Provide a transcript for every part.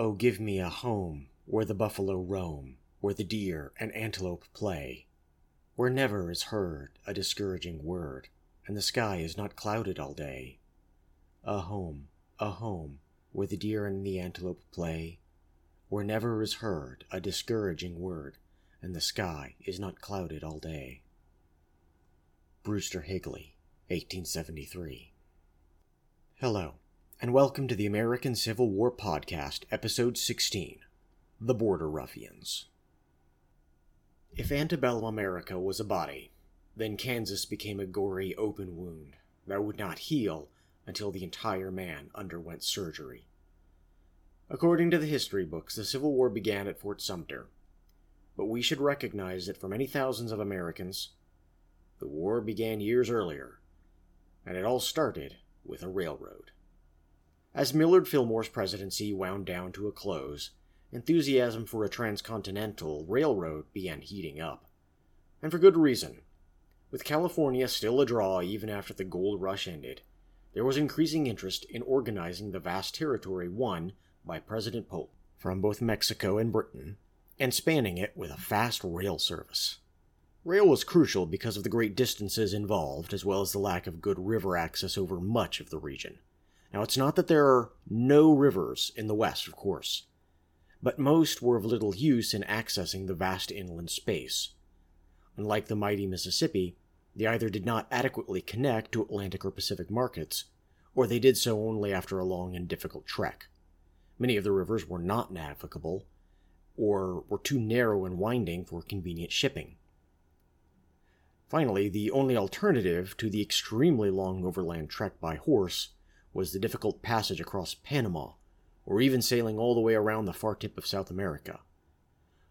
Oh, give me a home where the buffalo roam, where the deer and antelope play, where never is heard a discouraging word, and the sky is not clouded all day. A home, a home, where the deer and the antelope play, where never is heard a discouraging word, and the sky is not clouded all day. Brewster Higley, 1873. Hello, and welcome to the American Civil War Podcast, Episode 16 The Border Ruffians. If antebellum America was a body, then Kansas became a gory open wound that would not heal until the entire man underwent surgery. According to the history books, the Civil War began at Fort Sumter, but we should recognize that for many thousands of Americans, the war began years earlier, and it all started with a railroad. As Millard Fillmore's presidency wound down to a close, enthusiasm for a transcontinental railroad began heating up. And for good reason. With California still a draw even after the gold rush ended, there was increasing interest in organizing the vast territory won by President Polk from both Mexico and Britain, and spanning it with a fast rail service. Rail was crucial because of the great distances involved, as well as the lack of good river access over much of the region. Now, it's not that there are no rivers in the West, of course, but most were of little use in accessing the vast inland space. Unlike the mighty Mississippi, they either did not adequately connect to Atlantic or Pacific markets, or they did so only after a long and difficult trek. Many of the rivers were not navigable, or were too narrow and winding for convenient shipping. Finally, the only alternative to the extremely long overland trek by horse was the difficult passage across Panama, or even sailing all the way around the far tip of South America.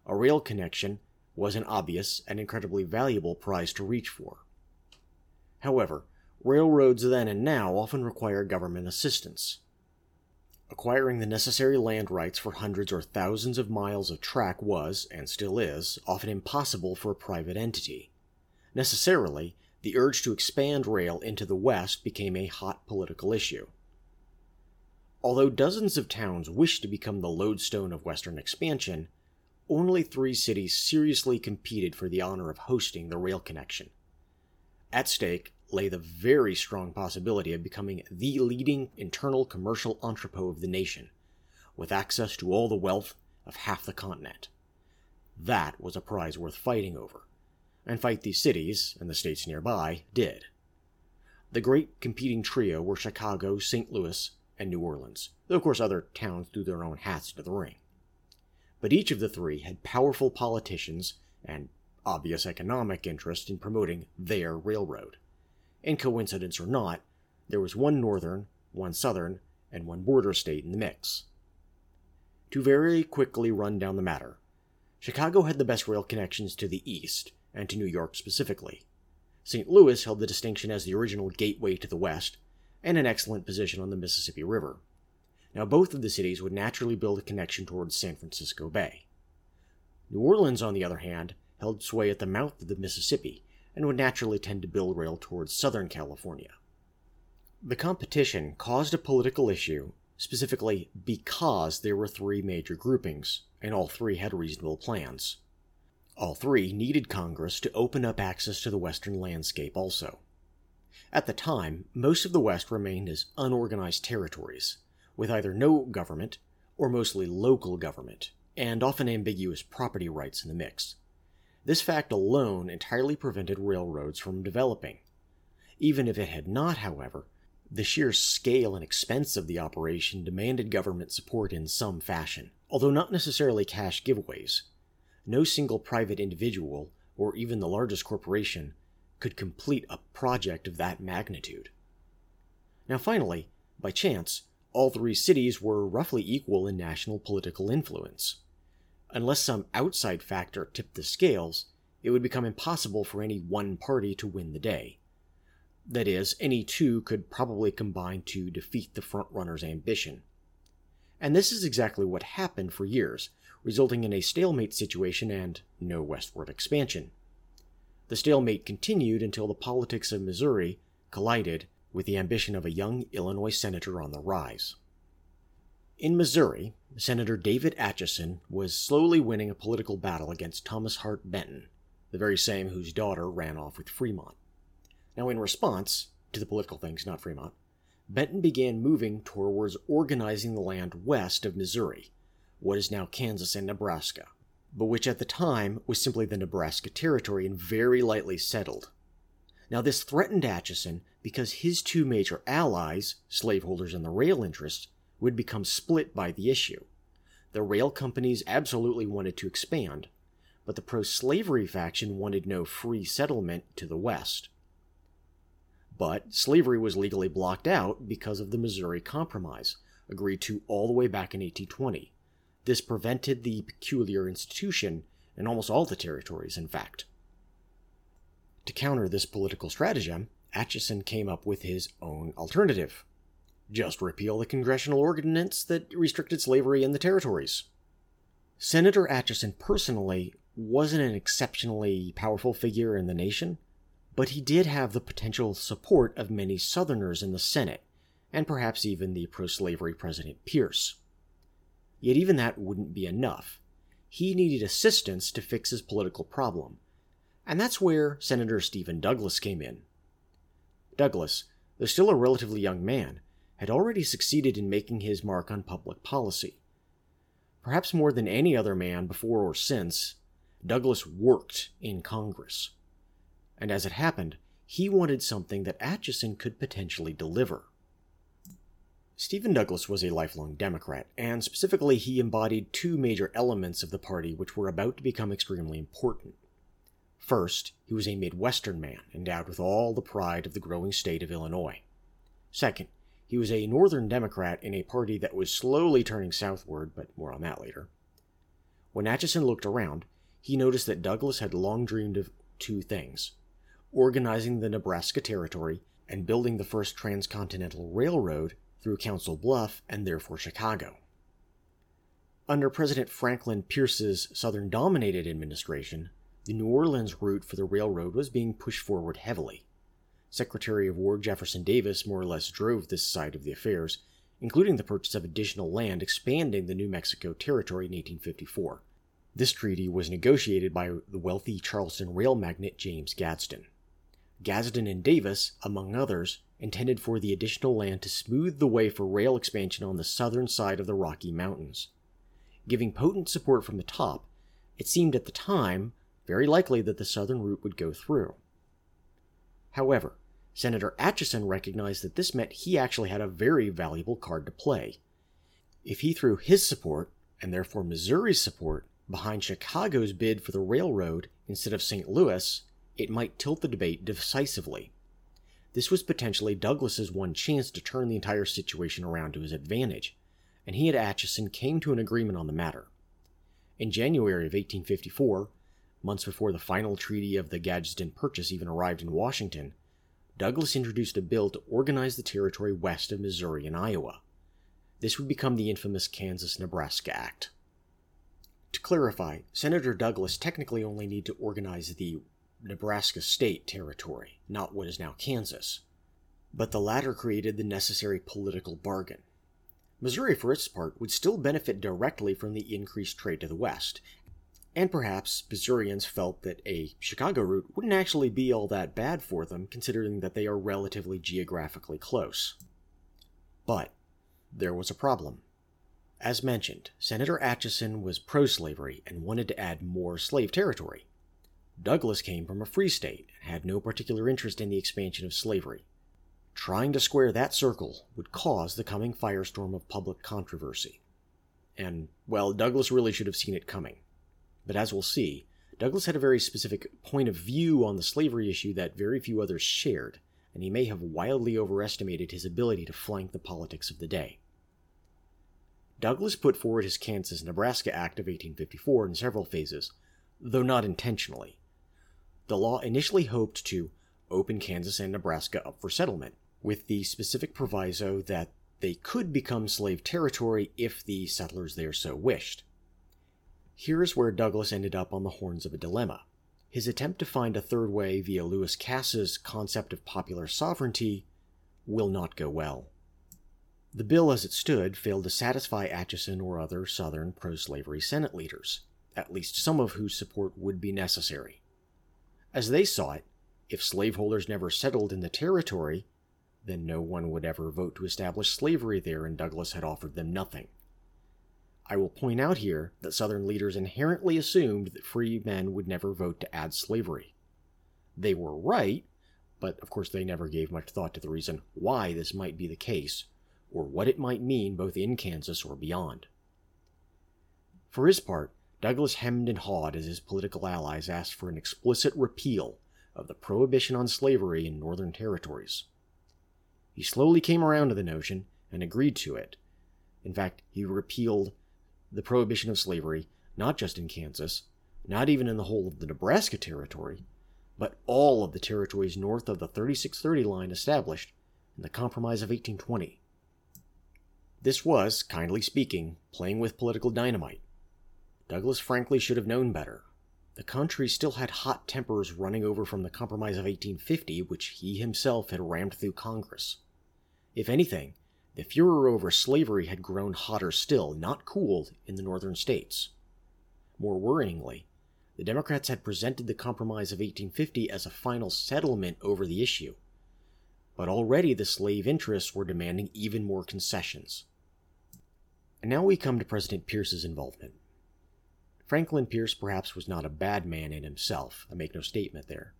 A rail connection was an obvious and incredibly valuable prize to reach for. However, railroads then and now often require government assistance. Acquiring the necessary land rights for hundreds or thousands of miles of track was, and still is, often impossible for a private entity. Necessarily, the urge to expand rail into the West became a hot political issue. Although dozens of towns wished to become the lodestone of Western expansion, only three cities seriously competed for the honor of hosting the rail connection. At stake lay the very strong possibility of becoming the leading internal commercial entrepot of the nation, with access to all the wealth of half the continent. That was a prize worth fighting over and fight these cities, and the states nearby, did. The great competing trio were Chicago, St. Louis, and New Orleans, though of course other towns threw their own hats into the ring. But each of the three had powerful politicians and obvious economic interest in promoting their railroad. And coincidence or not, there was one northern, one southern, and one border state in the mix. To very quickly run down the matter, Chicago had the best rail connections to the east, and to New York specifically. St. Louis held the distinction as the original gateway to the West and an excellent position on the Mississippi River. Now, both of the cities would naturally build a connection towards San Francisco Bay. New Orleans, on the other hand, held sway at the mouth of the Mississippi and would naturally tend to build rail towards Southern California. The competition caused a political issue, specifically because there were three major groupings, and all three had reasonable plans. All three needed Congress to open up access to the Western landscape also. At the time, most of the West remained as unorganized territories, with either no government or mostly local government, and often ambiguous property rights in the mix. This fact alone entirely prevented railroads from developing. Even if it had not, however, the sheer scale and expense of the operation demanded government support in some fashion, although not necessarily cash giveaways no single private individual, or even the largest corporation, could complete a project of that magnitude. Now, finally, by chance, all three cities were roughly equal in national political influence. Unless some outside factor tipped the scales, it would become impossible for any one party to win the day. That is, any two could probably combine to defeat the frontrunner's ambition. And this is exactly what happened for years, resulting in a stalemate situation and no westward expansion. The stalemate continued until the politics of Missouri collided with the ambition of a young Illinois senator on the rise. In Missouri, Senator David Atchison was slowly winning a political battle against Thomas Hart Benton, the very same whose daughter ran off with Fremont. Now, in response to the political things, not Fremont, Benton began moving towards organizing the land west of Missouri, what is now Kansas and Nebraska, but which at the time was simply the Nebraska Territory and very lightly settled. Now, this threatened Atchison because his two major allies, slaveholders and the rail interest, would become split by the issue. The rail companies absolutely wanted to expand, but the pro slavery faction wanted no free settlement to the west. But slavery was legally blocked out because of the Missouri Compromise, agreed to all the way back in 1820. This prevented the peculiar institution in almost all the territories, in fact. To counter this political stratagem, Atchison came up with his own alternative just repeal the congressional ordinance that restricted slavery in the territories. Senator Atchison personally wasn't an exceptionally powerful figure in the nation, but he did have the potential support of many Southerners in the Senate, and perhaps even the pro slavery President Pierce. Yet even that wouldn't be enough. He needed assistance to fix his political problem, and that's where Senator Stephen Douglas came in. Douglas, though still a relatively young man, had already succeeded in making his mark on public policy. Perhaps more than any other man before or since, Douglas worked in Congress. And as it happened, he wanted something that Atchison could potentially deliver. Stephen Douglas was a lifelong Democrat, and specifically, he embodied two major elements of the party which were about to become extremely important. First, he was a Midwestern man, endowed with all the pride of the growing state of Illinois. Second, he was a Northern Democrat in a party that was slowly turning southward, but more on that later. When Atchison looked around, he noticed that Douglas had long dreamed of two things organizing the Nebraska Territory and building the first transcontinental railroad through Council Bluff and therefore Chicago. Under President Franklin Pierce's Southern dominated administration, the New Orleans route for the railroad was being pushed forward heavily. Secretary of War Jefferson Davis more or less drove this side of the affairs, including the purchase of additional land expanding the New Mexico Territory in 1854. This treaty was negotiated by the wealthy Charleston rail magnate James Gadsden. Gadsden and Davis, among others, intended for the additional land to smooth the way for rail expansion on the southern side of the Rocky Mountains. Giving potent support from the top, it seemed at the time very likely that the southern route would go through. However, Senator Atchison recognized that this meant he actually had a very valuable card to play. If he threw his support, and therefore Missouri's support, behind Chicago's bid for the railroad instead of St. Louis, it might tilt the debate decisively. This was potentially Douglas's one chance to turn the entire situation around to his advantage, and he and Atchison came to an agreement on the matter. In January of 1854, months before the final treaty of the Gadsden Purchase even arrived in Washington, Douglas introduced a bill to organize the territory west of Missouri and Iowa. This would become the infamous Kansas Nebraska Act. To clarify, Senator Douglas technically only needed to organize the Nebraska state territory, not what is now Kansas. But the latter created the necessary political bargain. Missouri, for its part, would still benefit directly from the increased trade to the west, and perhaps Missourians felt that a Chicago route wouldn't actually be all that bad for them, considering that they are relatively geographically close. But there was a problem. As mentioned, Senator Atchison was pro slavery and wanted to add more slave territory. Douglas came from a free state and had no particular interest in the expansion of slavery. Trying to square that circle would cause the coming firestorm of public controversy. And, well, Douglas really should have seen it coming. But as we'll see, Douglas had a very specific point of view on the slavery issue that very few others shared, and he may have wildly overestimated his ability to flank the politics of the day. Douglas put forward his Kansas Nebraska Act of 1854 in several phases, though not intentionally. The law initially hoped to open Kansas and Nebraska up for settlement, with the specific proviso that they could become slave territory if the settlers there so wished. Here's where Douglas ended up on the horns of a dilemma. His attempt to find a third way via Lewis Cass's concept of popular sovereignty will not go well. The bill as it stood failed to satisfy Atchison or other Southern pro slavery Senate leaders, at least some of whose support would be necessary. As they saw it, if slaveholders never settled in the territory, then no one would ever vote to establish slavery there, and Douglas had offered them nothing. I will point out here that Southern leaders inherently assumed that free men would never vote to add slavery. They were right, but of course they never gave much thought to the reason why this might be the case, or what it might mean both in Kansas or beyond. For his part, Douglas hemmed and hawed as his political allies asked for an explicit repeal of the prohibition on slavery in northern territories. He slowly came around to the notion and agreed to it. In fact, he repealed the prohibition of slavery, not just in Kansas, not even in the whole of the Nebraska Territory, but all of the territories north of the 3630 line established in the Compromise of 1820. This was, kindly speaking, playing with political dynamite. Douglas frankly should have known better. The country still had hot tempers running over from the Compromise of 1850, which he himself had rammed through Congress. If anything, the furor over slavery had grown hotter still, not cooled, in the northern states. More worryingly, the Democrats had presented the Compromise of 1850 as a final settlement over the issue. But already the slave interests were demanding even more concessions. And now we come to President Pierce's involvement. Franklin Pierce perhaps was not a bad man in himself, I make no statement there,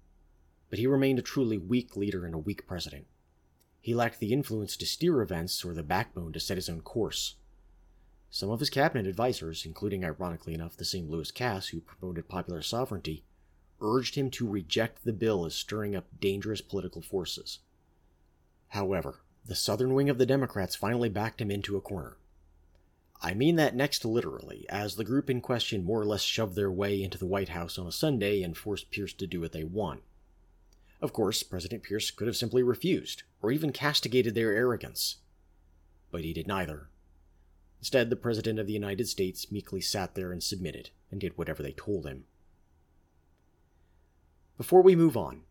but he remained a truly weak leader and a weak president. He lacked the influence to steer events or the backbone to set his own course. Some of his cabinet advisers, including ironically enough the same Lewis Cass who promoted popular sovereignty, urged him to reject the bill as stirring up dangerous political forces. However, the southern wing of the Democrats finally backed him into a corner. I mean that next literally, as the group in question more or less shoved their way into the White House on a Sunday and forced Pierce to do what they want. Of course, President Pierce could have simply refused, or even castigated their arrogance. But he did neither. Instead, the President of the United States meekly sat there and submitted, and did whatever they told him. Before we move on,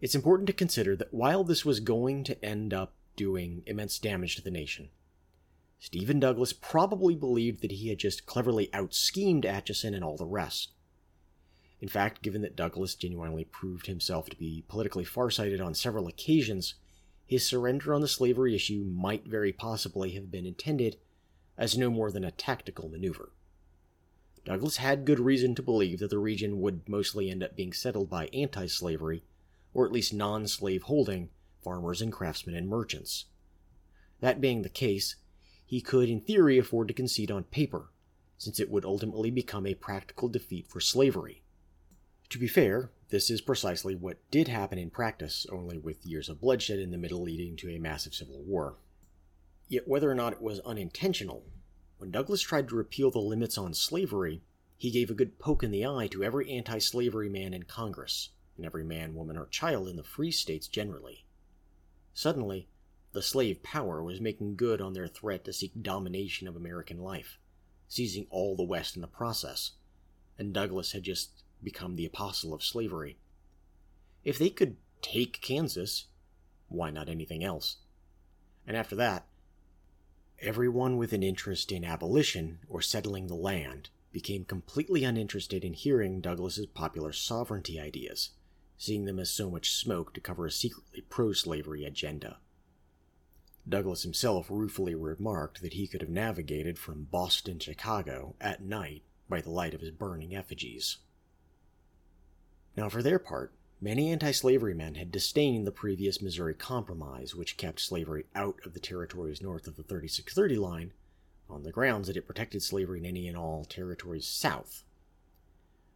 it's important to consider that while this was going to end up doing immense damage to the nation, Stephen Douglas probably believed that he had just cleverly out schemed Atchison and all the rest. In fact, given that Douglas genuinely proved himself to be politically farsighted on several occasions, his surrender on the slavery issue might very possibly have been intended as no more than a tactical maneuver. Douglas had good reason to believe that the region would mostly end up being settled by anti slavery, or at least non slave holding, farmers and craftsmen and merchants. That being the case, he could in theory afford to concede on paper, since it would ultimately become a practical defeat for slavery. To be fair, this is precisely what did happen in practice, only with years of bloodshed in the middle leading to a massive civil war. Yet, whether or not it was unintentional, when Douglas tried to repeal the limits on slavery, he gave a good poke in the eye to every anti slavery man in Congress, and every man, woman, or child in the free states generally. Suddenly, the slave power was making good on their threat to seek domination of American life, seizing all the West in the process, and Douglas had just become the apostle of slavery. If they could take Kansas, why not anything else? And after that, everyone with an interest in abolition or settling the land became completely uninterested in hearing Douglas's popular sovereignty ideas, seeing them as so much smoke to cover a secretly pro slavery agenda. Douglas himself ruefully remarked that he could have navigated from Boston to Chicago at night by the light of his burning effigies. Now, for their part, many anti slavery men had disdained the previous Missouri Compromise, which kept slavery out of the territories north of the 3630 line, on the grounds that it protected slavery in any and all territories south.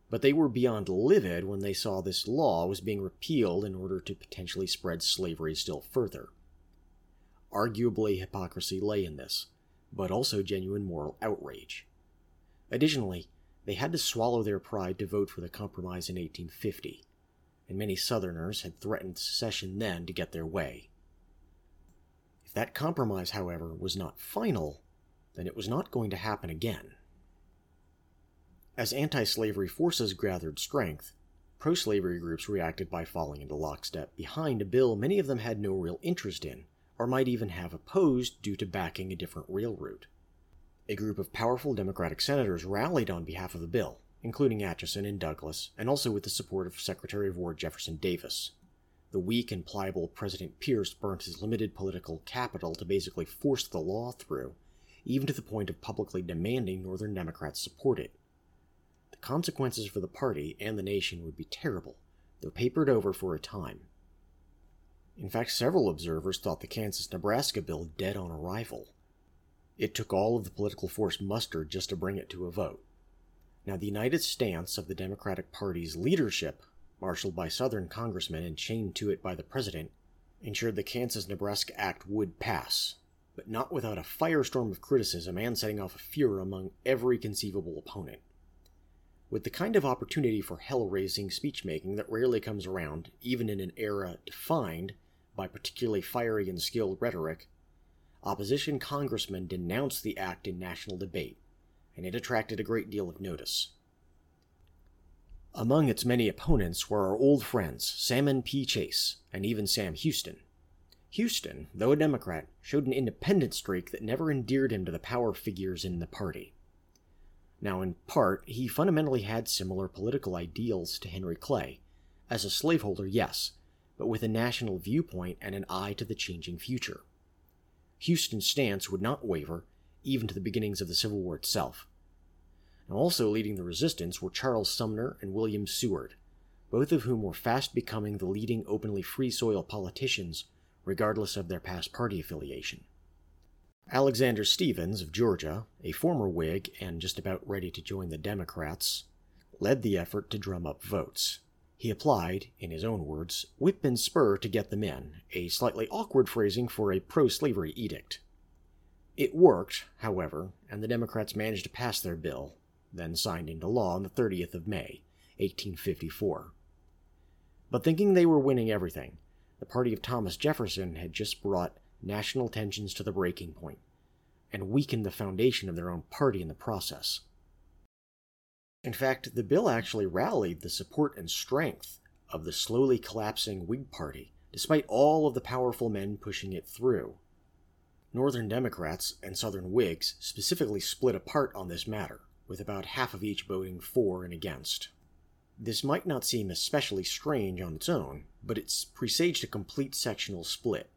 But they were beyond livid when they saw this law was being repealed in order to potentially spread slavery still further. Arguably, hypocrisy lay in this, but also genuine moral outrage. Additionally, they had to swallow their pride to vote for the compromise in 1850, and many Southerners had threatened secession then to get their way. If that compromise, however, was not final, then it was not going to happen again. As anti slavery forces gathered strength, pro slavery groups reacted by falling into lockstep behind a bill many of them had no real interest in, or might even have opposed due to backing a different rail route. A group of powerful Democratic senators rallied on behalf of the bill, including Atchison and Douglas, and also with the support of Secretary of War Jefferson Davis. The weak and pliable President Pierce burnt his limited political capital to basically force the law through, even to the point of publicly demanding Northern Democrats support it. The consequences for the party and the nation would be terrible, though papered over for a time. In fact, several observers thought the Kansas Nebraska bill dead on arrival. It took all of the political force mustered just to bring it to a vote. Now, the united stance of the Democratic Party's leadership, marshaled by Southern congressmen and chained to it by the president, ensured the Kansas Nebraska Act would pass, but not without a firestorm of criticism and setting off a furor among every conceivable opponent. With the kind of opportunity for hell raising speech making that rarely comes around, even in an era defined by particularly fiery and skilled rhetoric, opposition congressmen denounced the act in national debate, and it attracted a great deal of notice. Among its many opponents were our old friends Salmon P. Chase and even Sam Houston. Houston, though a Democrat, showed an independent streak that never endeared him to the power figures in the party. Now, in part, he fundamentally had similar political ideals to Henry Clay. As a slaveholder, yes, but with a national viewpoint and an eye to the changing future. Houston's stance would not waver, even to the beginnings of the Civil War itself. And also leading the resistance were Charles Sumner and William Seward, both of whom were fast becoming the leading openly free soil politicians, regardless of their past party affiliation. Alexander Stephens of Georgia, a former Whig and just about ready to join the Democrats, led the effort to drum up votes. He applied, in his own words, whip and spur to get them in, a slightly awkward phrasing for a pro slavery edict. It worked, however, and the Democrats managed to pass their bill, then signed into law on the 30th of May, 1854. But thinking they were winning everything, the party of Thomas Jefferson had just brought national tensions to the breaking point, and weakened the foundation of their own party in the process. In fact, the bill actually rallied the support and strength of the slowly collapsing Whig Party, despite all of the powerful men pushing it through. Northern Democrats and Southern Whigs specifically split apart on this matter, with about half of each voting for and against. This might not seem especially strange on its own, but it's presaged a complete sectional split,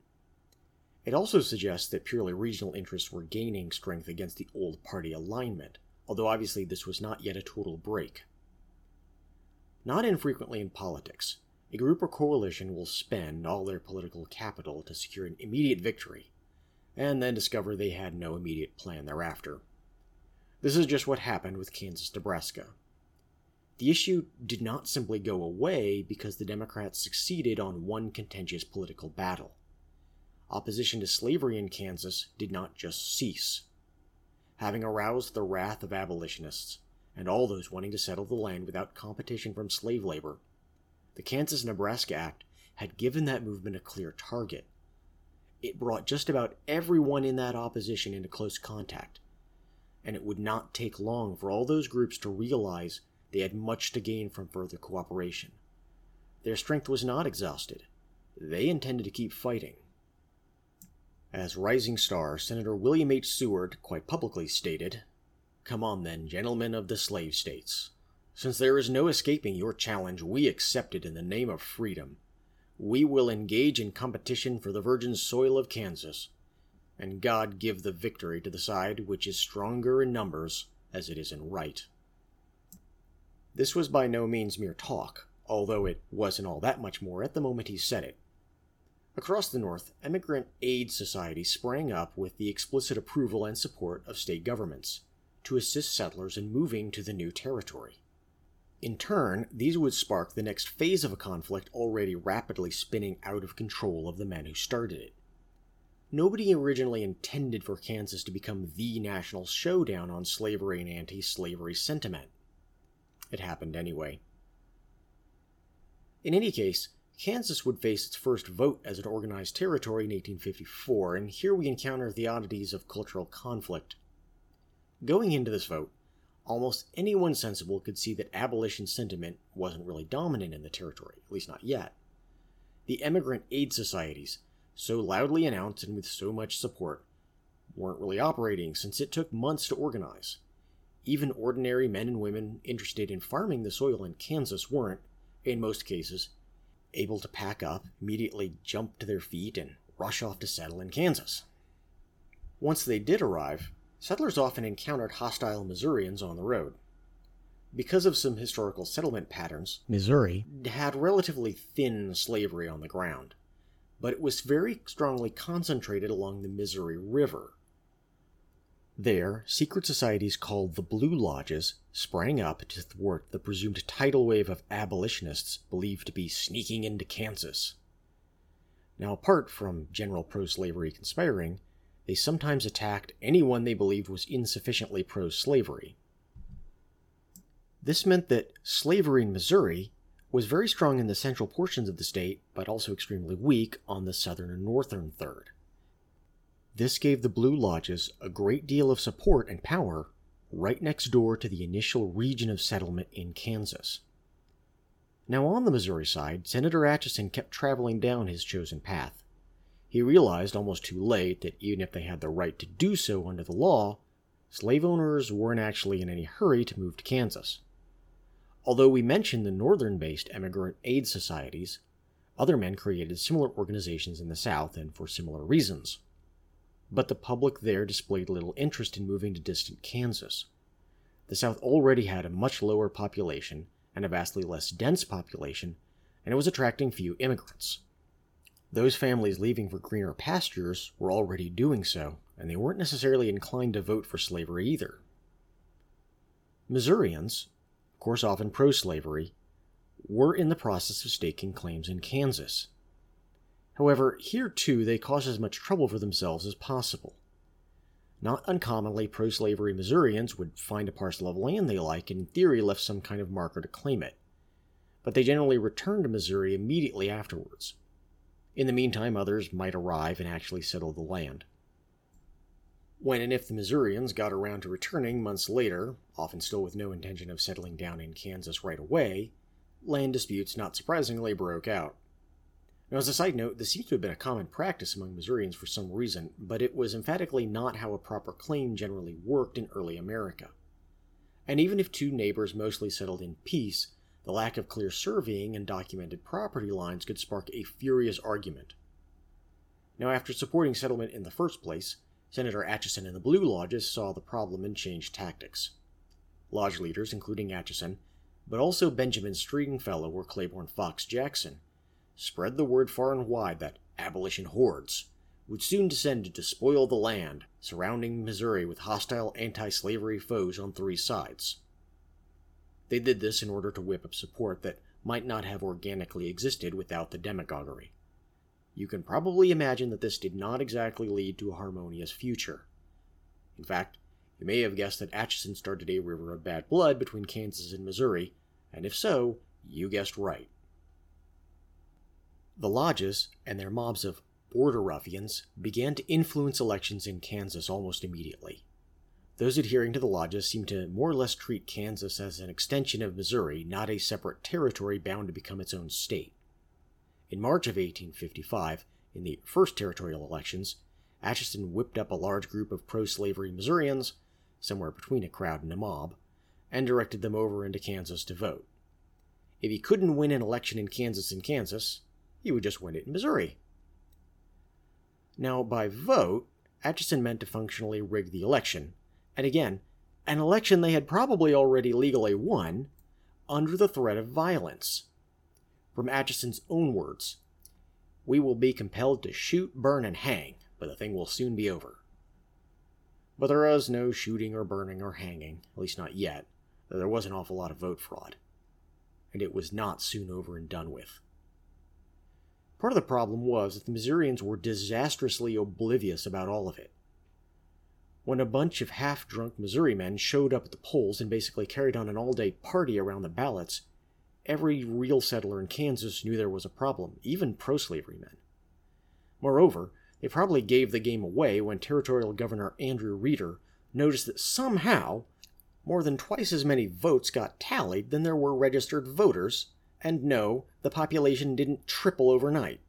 it also suggests that purely regional interests were gaining strength against the old party alignment, although obviously this was not yet a total break. Not infrequently in politics, a group or coalition will spend all their political capital to secure an immediate victory, and then discover they had no immediate plan thereafter. This is just what happened with Kansas Nebraska. The issue did not simply go away because the Democrats succeeded on one contentious political battle opposition to slavery in Kansas did not just cease. Having aroused the wrath of abolitionists and all those wanting to settle the land without competition from slave labor, the Kansas Nebraska Act had given that movement a clear target. It brought just about everyone in that opposition into close contact, and it would not take long for all those groups to realize they had much to gain from further cooperation. Their strength was not exhausted. They intended to keep fighting. As rising star, Senator William H. Seward quite publicly stated, Come on then, gentlemen of the slave states. Since there is no escaping your challenge, we accept it in the name of freedom. We will engage in competition for the virgin soil of Kansas, and God give the victory to the side which is stronger in numbers as it is in right. This was by no means mere talk, although it wasn't all that much more at the moment he said it. Across the North, immigrant aid societies sprang up with the explicit approval and support of state governments to assist settlers in moving to the new territory. In turn, these would spark the next phase of a conflict already rapidly spinning out of control of the men who started it. Nobody originally intended for Kansas to become the national showdown on slavery and anti slavery sentiment. It happened anyway. In any case, Kansas would face its first vote as an organized territory in 1854, and here we encounter the oddities of cultural conflict. Going into this vote, almost anyone sensible could see that abolition sentiment wasn't really dominant in the territory, at least not yet. The emigrant aid societies, so loudly announced and with so much support, weren't really operating since it took months to organize. Even ordinary men and women interested in farming the soil in Kansas weren't, in most cases, able to pack up, immediately jump to their feet, and rush off to settle in Kansas. Once they did arrive, settlers often encountered hostile Missourians on the road. Because of some historical settlement patterns, Missouri had relatively thin slavery on the ground, but it was very strongly concentrated along the Missouri River. There, secret societies called the Blue Lodges sprang up to thwart the presumed tidal wave of abolitionists believed to be sneaking into Kansas. Now, apart from general pro slavery conspiring, they sometimes attacked anyone they believed was insufficiently pro slavery. This meant that slavery in Missouri was very strong in the central portions of the state, but also extremely weak on the southern and northern third. This gave the Blue Lodges a great deal of support and power right next door to the initial region of settlement in Kansas. Now, on the Missouri side, Senator Atchison kept traveling down his chosen path. He realized almost too late that even if they had the right to do so under the law, slave owners weren't actually in any hurry to move to Kansas. Although we mentioned the northern based emigrant aid societies, other men created similar organizations in the South and for similar reasons but the public there displayed little interest in moving to distant Kansas. The South already had a much lower population and a vastly less dense population, and it was attracting few immigrants. Those families leaving for greener pastures were already doing so, and they weren't necessarily inclined to vote for slavery either. Missourians, of course often pro slavery, were in the process of staking claims in Kansas, However, here too they cause as much trouble for themselves as possible. Not uncommonly, pro slavery Missourians would find a parcel of land they like and in theory left some kind of marker to claim it. But they generally returned to Missouri immediately afterwards. In the meantime, others might arrive and actually settle the land. When and if the Missourians got around to returning months later, often still with no intention of settling down in Kansas right away, land disputes not surprisingly broke out. Now, as a side note, this seems to have been a common practice among Missourians for some reason, but it was emphatically not how a proper claim generally worked in early America. And even if two neighbors mostly settled in peace, the lack of clear surveying and documented property lines could spark a furious argument. Now, after supporting settlement in the first place, Senator Atchison and the Blue Lodges saw the problem and changed tactics. Lodge leaders, including Atchison, but also Benjamin Stringfellow or Claiborne Fox Jackson, spread the word far and wide that abolition hordes would soon descend to despoil the land surrounding Missouri with hostile anti slavery foes on three sides. They did this in order to whip up support that might not have organically existed without the demagoguery. You can probably imagine that this did not exactly lead to a harmonious future. In fact, you may have guessed that Atchison started a river of bad blood between Kansas and Missouri, and if so, you guessed right. The lodges and their mobs of border ruffians began to influence elections in Kansas almost immediately. Those adhering to the lodges seemed to more or less treat Kansas as an extension of Missouri, not a separate territory bound to become its own state. In March of 1855, in the first territorial elections, Atchison whipped up a large group of pro slavery Missourians, somewhere between a crowd and a mob, and directed them over into Kansas to vote. If he couldn't win an election in Kansas in Kansas, he would just win it in Missouri. Now, by vote, Atchison meant to functionally rig the election, and again, an election they had probably already legally won, under the threat of violence. From Atchison's own words, we will be compelled to shoot, burn, and hang, but the thing will soon be over. But there was no shooting or burning or hanging, at least not yet, though there was an awful lot of vote fraud. And it was not soon over and done with. Part of the problem was that the Missourians were disastrously oblivious about all of it. When a bunch of half drunk Missouri men showed up at the polls and basically carried on an all day party around the ballots, every real settler in Kansas knew there was a problem, even pro slavery men. Moreover, they probably gave the game away when Territorial Governor Andrew Reeder noticed that somehow more than twice as many votes got tallied than there were registered voters, and no, the population didn't triple overnight.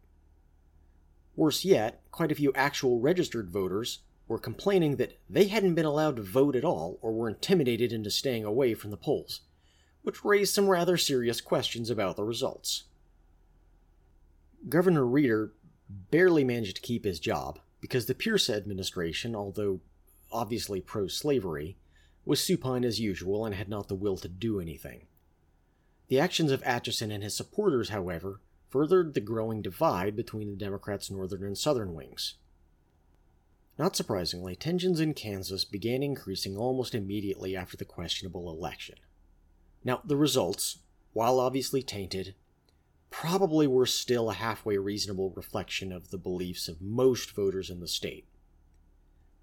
Worse yet, quite a few actual registered voters were complaining that they hadn't been allowed to vote at all or were intimidated into staying away from the polls, which raised some rather serious questions about the results. Governor Reeder barely managed to keep his job because the Pierce administration, although obviously pro slavery, was supine as usual and had not the will to do anything. The actions of Atchison and his supporters, however, furthered the growing divide between the Democrats' northern and southern wings. Not surprisingly, tensions in Kansas began increasing almost immediately after the questionable election. Now, the results, while obviously tainted, probably were still a halfway reasonable reflection of the beliefs of most voters in the state.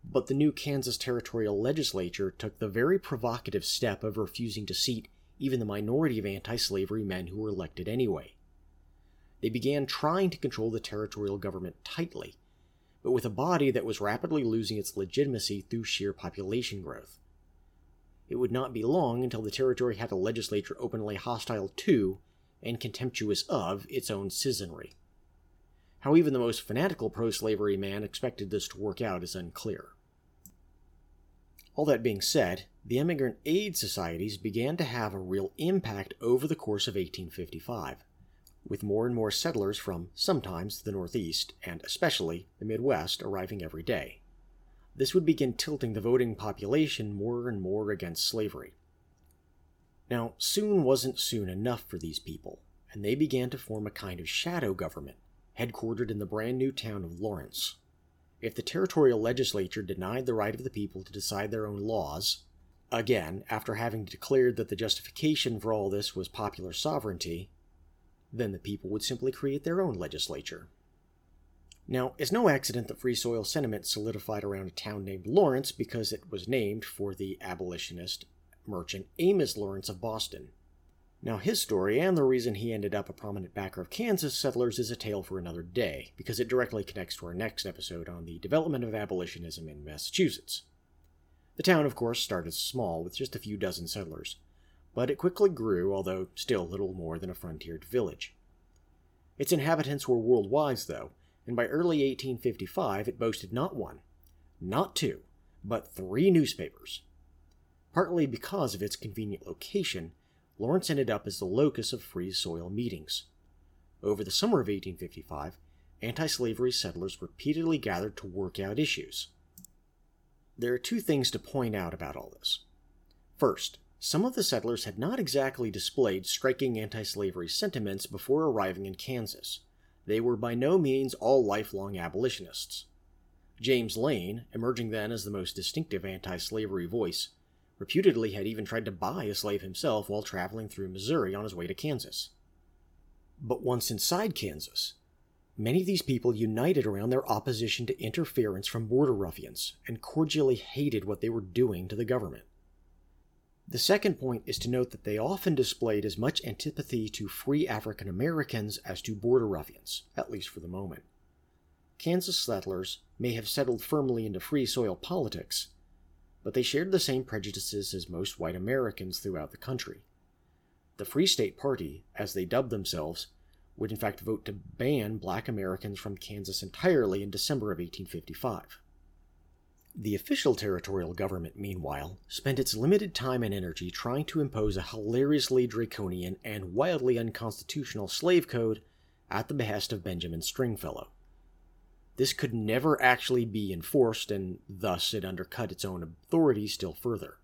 But the new Kansas territorial legislature took the very provocative step of refusing to seat even the minority of anti slavery men who were elected anyway. They began trying to control the territorial government tightly, but with a body that was rapidly losing its legitimacy through sheer population growth. It would not be long until the territory had a legislature openly hostile to and contemptuous of its own citizenry. How even the most fanatical pro slavery man expected this to work out is unclear. All that being said, the immigrant aid societies began to have a real impact over the course of 1855, with more and more settlers from sometimes the Northeast and especially the Midwest arriving every day. This would begin tilting the voting population more and more against slavery. Now, soon wasn't soon enough for these people, and they began to form a kind of shadow government, headquartered in the brand new town of Lawrence. If the territorial legislature denied the right of the people to decide their own laws, again, after having declared that the justification for all this was popular sovereignty, then the people would simply create their own legislature. Now, it's no accident that free soil sentiment solidified around a town named Lawrence because it was named for the abolitionist merchant Amos Lawrence of Boston. Now, his story and the reason he ended up a prominent backer of Kansas settlers is a tale for another day, because it directly connects to our next episode on the development of abolitionism in Massachusetts. The town, of course, started small, with just a few dozen settlers, but it quickly grew, although still little more than a frontiered village. Its inhabitants were worldwide, though, and by early 1855 it boasted not one, not two, but three newspapers. Partly because of its convenient location, Lawrence ended up as the locus of free soil meetings. Over the summer of 1855, anti slavery settlers repeatedly gathered to work out issues. There are two things to point out about all this. First, some of the settlers had not exactly displayed striking anti slavery sentiments before arriving in Kansas. They were by no means all lifelong abolitionists. James Lane, emerging then as the most distinctive anti slavery voice, reputedly had even tried to buy a slave himself while traveling through Missouri on his way to Kansas. But once inside Kansas, many of these people united around their opposition to interference from border ruffians and cordially hated what they were doing to the government. The second point is to note that they often displayed as much antipathy to free African Americans as to border ruffians, at least for the moment. Kansas settlers may have settled firmly into free soil politics, but they shared the same prejudices as most white Americans throughout the country. The Free State Party, as they dubbed themselves, would in fact vote to ban black Americans from Kansas entirely in December of 1855. The official territorial government, meanwhile, spent its limited time and energy trying to impose a hilariously draconian and wildly unconstitutional slave code at the behest of Benjamin Stringfellow. This could never actually be enforced, and thus it undercut its own authority still further.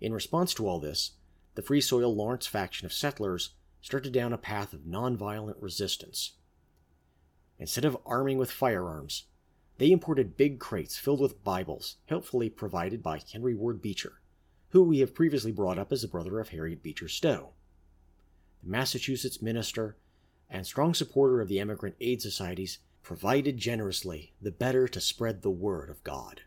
In response to all this, the Free Soil Lawrence faction of settlers started down a path of nonviolent resistance. Instead of arming with firearms, they imported big crates filled with Bibles, helpfully provided by Henry Ward Beecher, who we have previously brought up as the brother of Harriet Beecher Stowe. The Massachusetts minister and strong supporter of the emigrant aid societies provided generously, the better to spread the word of God.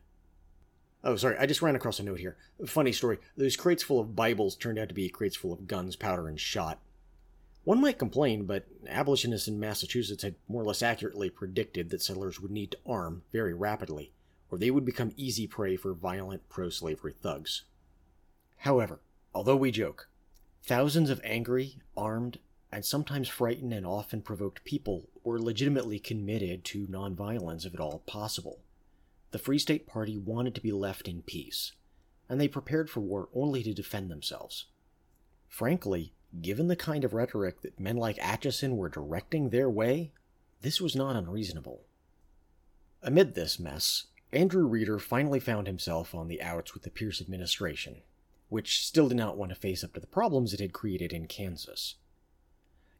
Oh, sorry, I just ran across a note here. Funny story. Those crates full of Bibles turned out to be crates full of guns, powder, and shot. One might complain, but abolitionists in Massachusetts had more or less accurately predicted that settlers would need to arm very rapidly, or they would become easy prey for violent pro slavery thugs. However, although we joke, thousands of angry, armed, and sometimes frightened and often provoked people were legitimately committed to nonviolence if at all possible. The Free State Party wanted to be left in peace, and they prepared for war only to defend themselves. Frankly, given the kind of rhetoric that men like Atchison were directing their way, this was not unreasonable. Amid this mess, Andrew Reeder finally found himself on the outs with the Pierce administration, which still did not want to face up to the problems it had created in Kansas.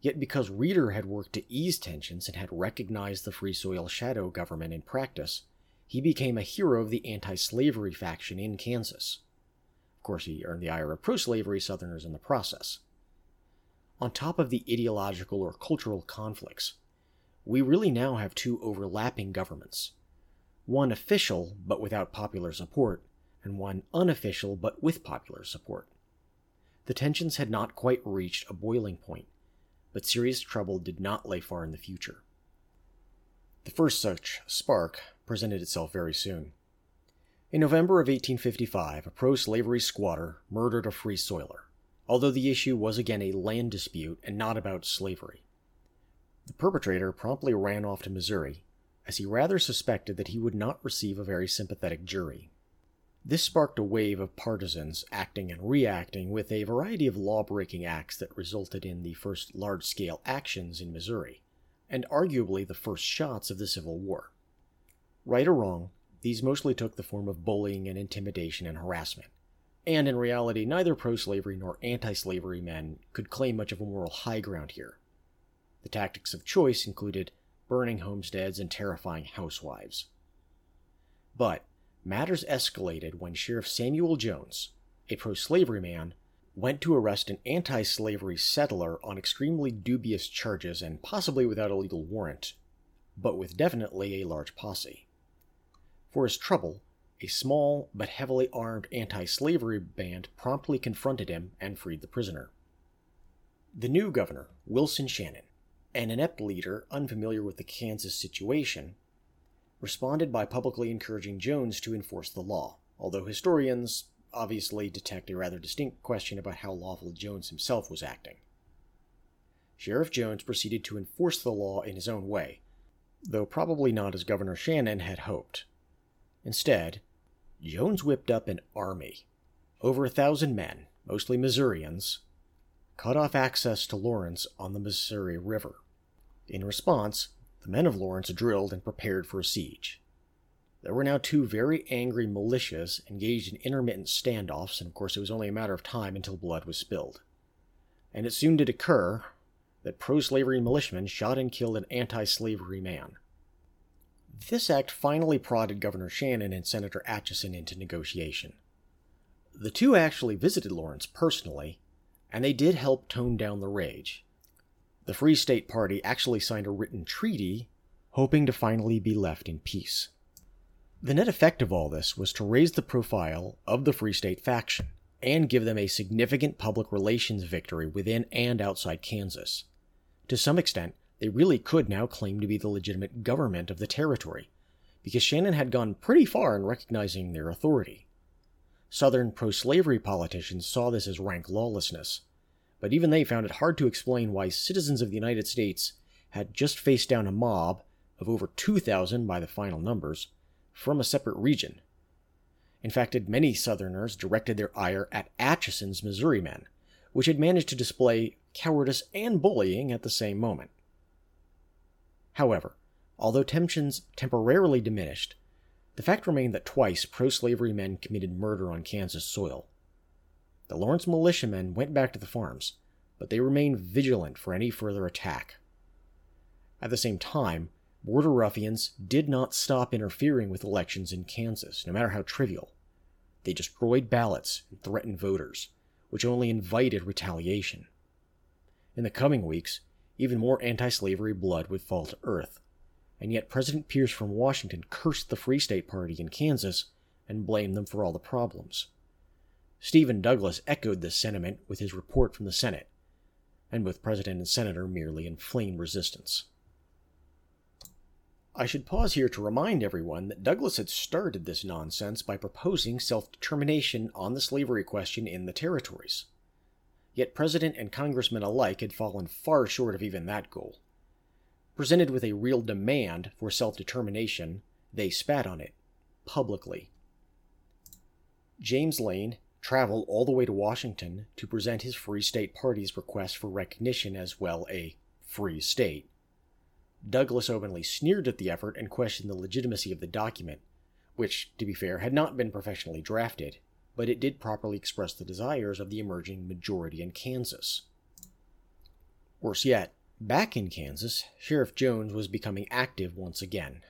Yet because Reeder had worked to ease tensions and had recognized the Free Soil shadow government in practice, he became a hero of the anti slavery faction in Kansas. Of course, he earned the ire of pro slavery Southerners in the process. On top of the ideological or cultural conflicts, we really now have two overlapping governments one official but without popular support, and one unofficial but with popular support. The tensions had not quite reached a boiling point, but serious trouble did not lay far in the future. The first such spark presented itself very soon. In November of 1855, a pro slavery squatter murdered a free soiler, although the issue was again a land dispute and not about slavery. The perpetrator promptly ran off to Missouri, as he rather suspected that he would not receive a very sympathetic jury. This sparked a wave of partisans acting and reacting with a variety of law breaking acts that resulted in the first large scale actions in Missouri, and arguably the first shots of the Civil War. Right or wrong, these mostly took the form of bullying and intimidation and harassment, and in reality, neither pro slavery nor anti slavery men could claim much of a moral high ground here. The tactics of choice included burning homesteads and terrifying housewives. But matters escalated when Sheriff Samuel Jones, a pro slavery man, went to arrest an anti slavery settler on extremely dubious charges and possibly without a legal warrant, but with definitely a large posse. For his trouble, a small but heavily armed anti slavery band promptly confronted him and freed the prisoner. The new governor, Wilson Shannon, an inept leader unfamiliar with the Kansas situation, responded by publicly encouraging Jones to enforce the law, although historians obviously detect a rather distinct question about how lawful Jones himself was acting. Sheriff Jones proceeded to enforce the law in his own way, though probably not as Governor Shannon had hoped. Instead, Jones whipped up an army. Over a thousand men, mostly Missourians, cut off access to Lawrence on the Missouri River. In response, the men of Lawrence drilled and prepared for a siege. There were now two very angry militias engaged in intermittent standoffs, and of course it was only a matter of time until blood was spilled. And it soon did occur that pro slavery militiamen shot and killed an anti slavery man. This act finally prodded Governor Shannon and Senator Atchison into negotiation. The two actually visited Lawrence personally and they did help tone down the rage. The Free State Party actually signed a written treaty, hoping to finally be left in peace. The net effect of all this was to raise the profile of the Free State faction and give them a significant public relations victory within and outside Kansas. To some extent, they really could now claim to be the legitimate government of the territory, because Shannon had gone pretty far in recognizing their authority. Southern pro slavery politicians saw this as rank lawlessness, but even they found it hard to explain why citizens of the United States had just faced down a mob of over 2,000 by the final numbers from a separate region. In fact, many Southerners directed their ire at Atchison's Missouri men, which had managed to display cowardice and bullying at the same moment. However, although tensions temporarily diminished, the fact remained that twice pro slavery men committed murder on Kansas soil. The Lawrence militiamen went back to the farms, but they remained vigilant for any further attack. At the same time, border ruffians did not stop interfering with elections in Kansas, no matter how trivial. They destroyed ballots and threatened voters, which only invited retaliation. In the coming weeks, even more anti slavery blood would fall to earth and yet President Pierce from Washington cursed the Free State Party in Kansas and blamed them for all the problems. Stephen Douglas echoed this sentiment with his report from the Senate, and both President and Senator merely inflamed resistance. I should pause here to remind everyone that Douglas had started this nonsense by proposing self determination on the slavery question in the territories. yet President and Congressman alike had fallen far short of even that goal. Presented with a real demand for self determination, they spat on it, publicly. James Lane traveled all the way to Washington to present his Free State Party's request for recognition as well a free state. Douglas openly sneered at the effort and questioned the legitimacy of the document, which, to be fair, had not been professionally drafted, but it did properly express the desires of the emerging majority in Kansas. Worse yet, back in Kansas, Sheriff Jones was becoming active once again.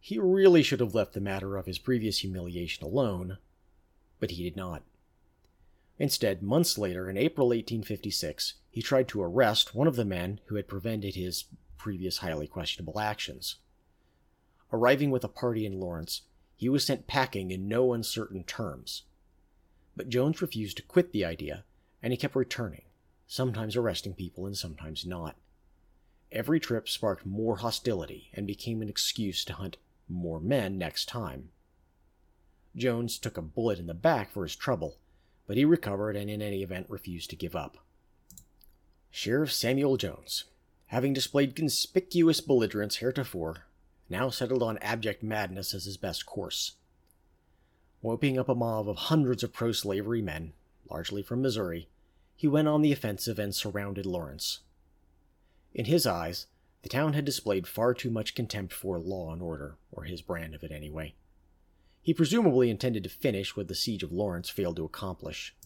He really should have left the matter of his previous humiliation alone, but he did not. Instead, months later, in April 1856, he tried to arrest one of the men who had prevented his previous highly questionable actions. Arriving with a party in Lawrence, he was sent packing in no uncertain terms. But Jones refused to quit the idea, and he kept returning, sometimes arresting people and sometimes not. Every trip sparked more hostility and became an excuse to hunt more men next time. Jones took a bullet in the back for his trouble, but he recovered and in any event refused to give up. Sheriff Samuel Jones, having displayed conspicuous belligerence heretofore, now settled on abject madness as his best course. Whooping up a mob of hundreds of pro slavery men, largely from Missouri, he went on the offensive and surrounded Lawrence. In his eyes, the town had displayed far too much contempt for law and order, or his brand of it anyway. He presumably intended to finish what the siege of Lawrence failed to accomplish.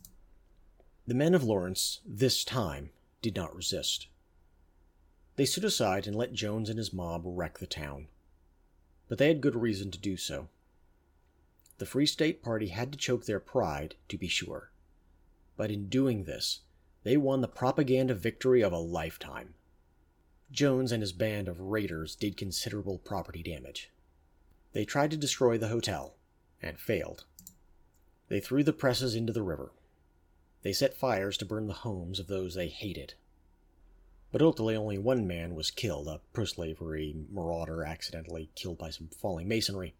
The men of Lawrence, this time, did not resist. They stood aside and let Jones and his mob wreck the town. But they had good reason to do so. The Free State Party had to choke their pride, to be sure. But in doing this, they won the propaganda victory of a lifetime. Jones and his band of raiders did considerable property damage. They tried to destroy the hotel, and failed. They threw the presses into the river. They set fires to burn the homes of those they hated. But ultimately, only one man was killed, a pro slavery marauder accidentally killed by some falling masonry.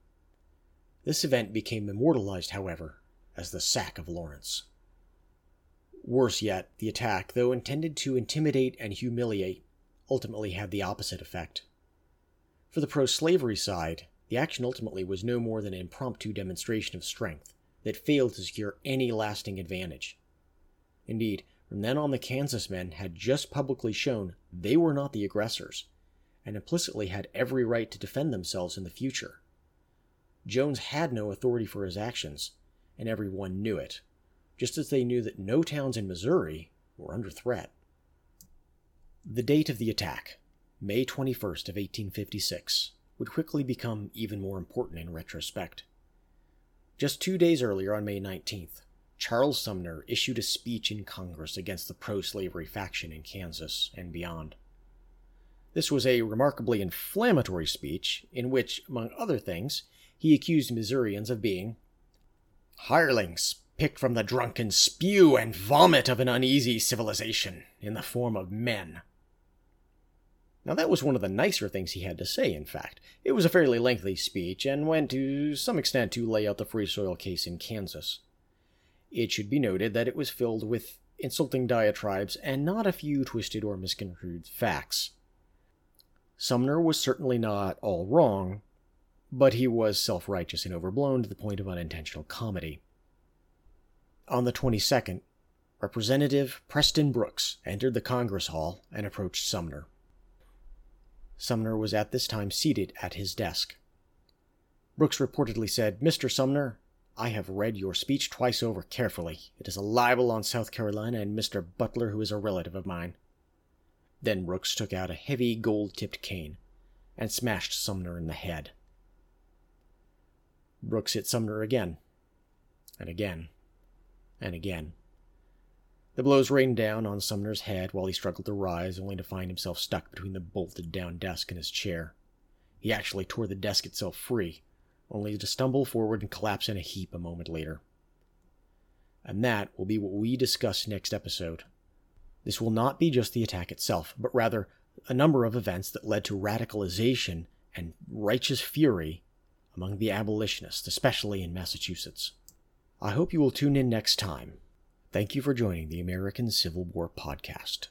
This event became immortalized, however, as the Sack of Lawrence. Worse yet, the attack, though intended to intimidate and humiliate, ultimately had the opposite effect. For the pro slavery side, the action ultimately was no more than an impromptu demonstration of strength that failed to secure any lasting advantage. Indeed, from then on, the Kansas men had just publicly shown they were not the aggressors, and implicitly had every right to defend themselves in the future. Jones had no authority for his actions, and everyone knew it, just as they knew that no towns in Missouri were under threat. The date of the attack, May 21st of 1856, would quickly become even more important in retrospect. Just two days earlier, on May 19th, Charles Sumner issued a speech in Congress against the pro slavery faction in Kansas and beyond. This was a remarkably inflammatory speech in which, among other things, he accused Missourians of being hirelings picked from the drunken spew and vomit of an uneasy civilization in the form of men now, that was one of the nicer things he had to say, in fact. It was a fairly lengthy speech and went to some extent to lay out the free soil case in Kansas. It should be noted that it was filled with insulting diatribes and not a few twisted or misconstrued facts. Sumner was certainly not all wrong, but he was self righteous and overblown to the point of unintentional comedy. On the 22nd, Representative Preston Brooks entered the Congress Hall and approached Sumner. Sumner was at this time seated at his desk. Brooks reportedly said, Mr. Sumner, I have read your speech twice over carefully. It is a libel on South Carolina and Mr. Butler, who is a relative of mine. Then Brooks took out a heavy gold tipped cane and smashed Sumner in the head. Brooks hit Sumner again, and again, and again. The blows rained down on Sumner's head while he struggled to rise, only to find himself stuck between the bolted down desk and his chair. He actually tore the desk itself free, only to stumble forward and collapse in a heap a moment later. And that will be what we discuss next episode. This will not be just the attack itself, but rather a number of events that led to radicalization and righteous fury among the abolitionists, especially in Massachusetts. I hope you will tune in next time Thank you for joining the American Civil War podcast.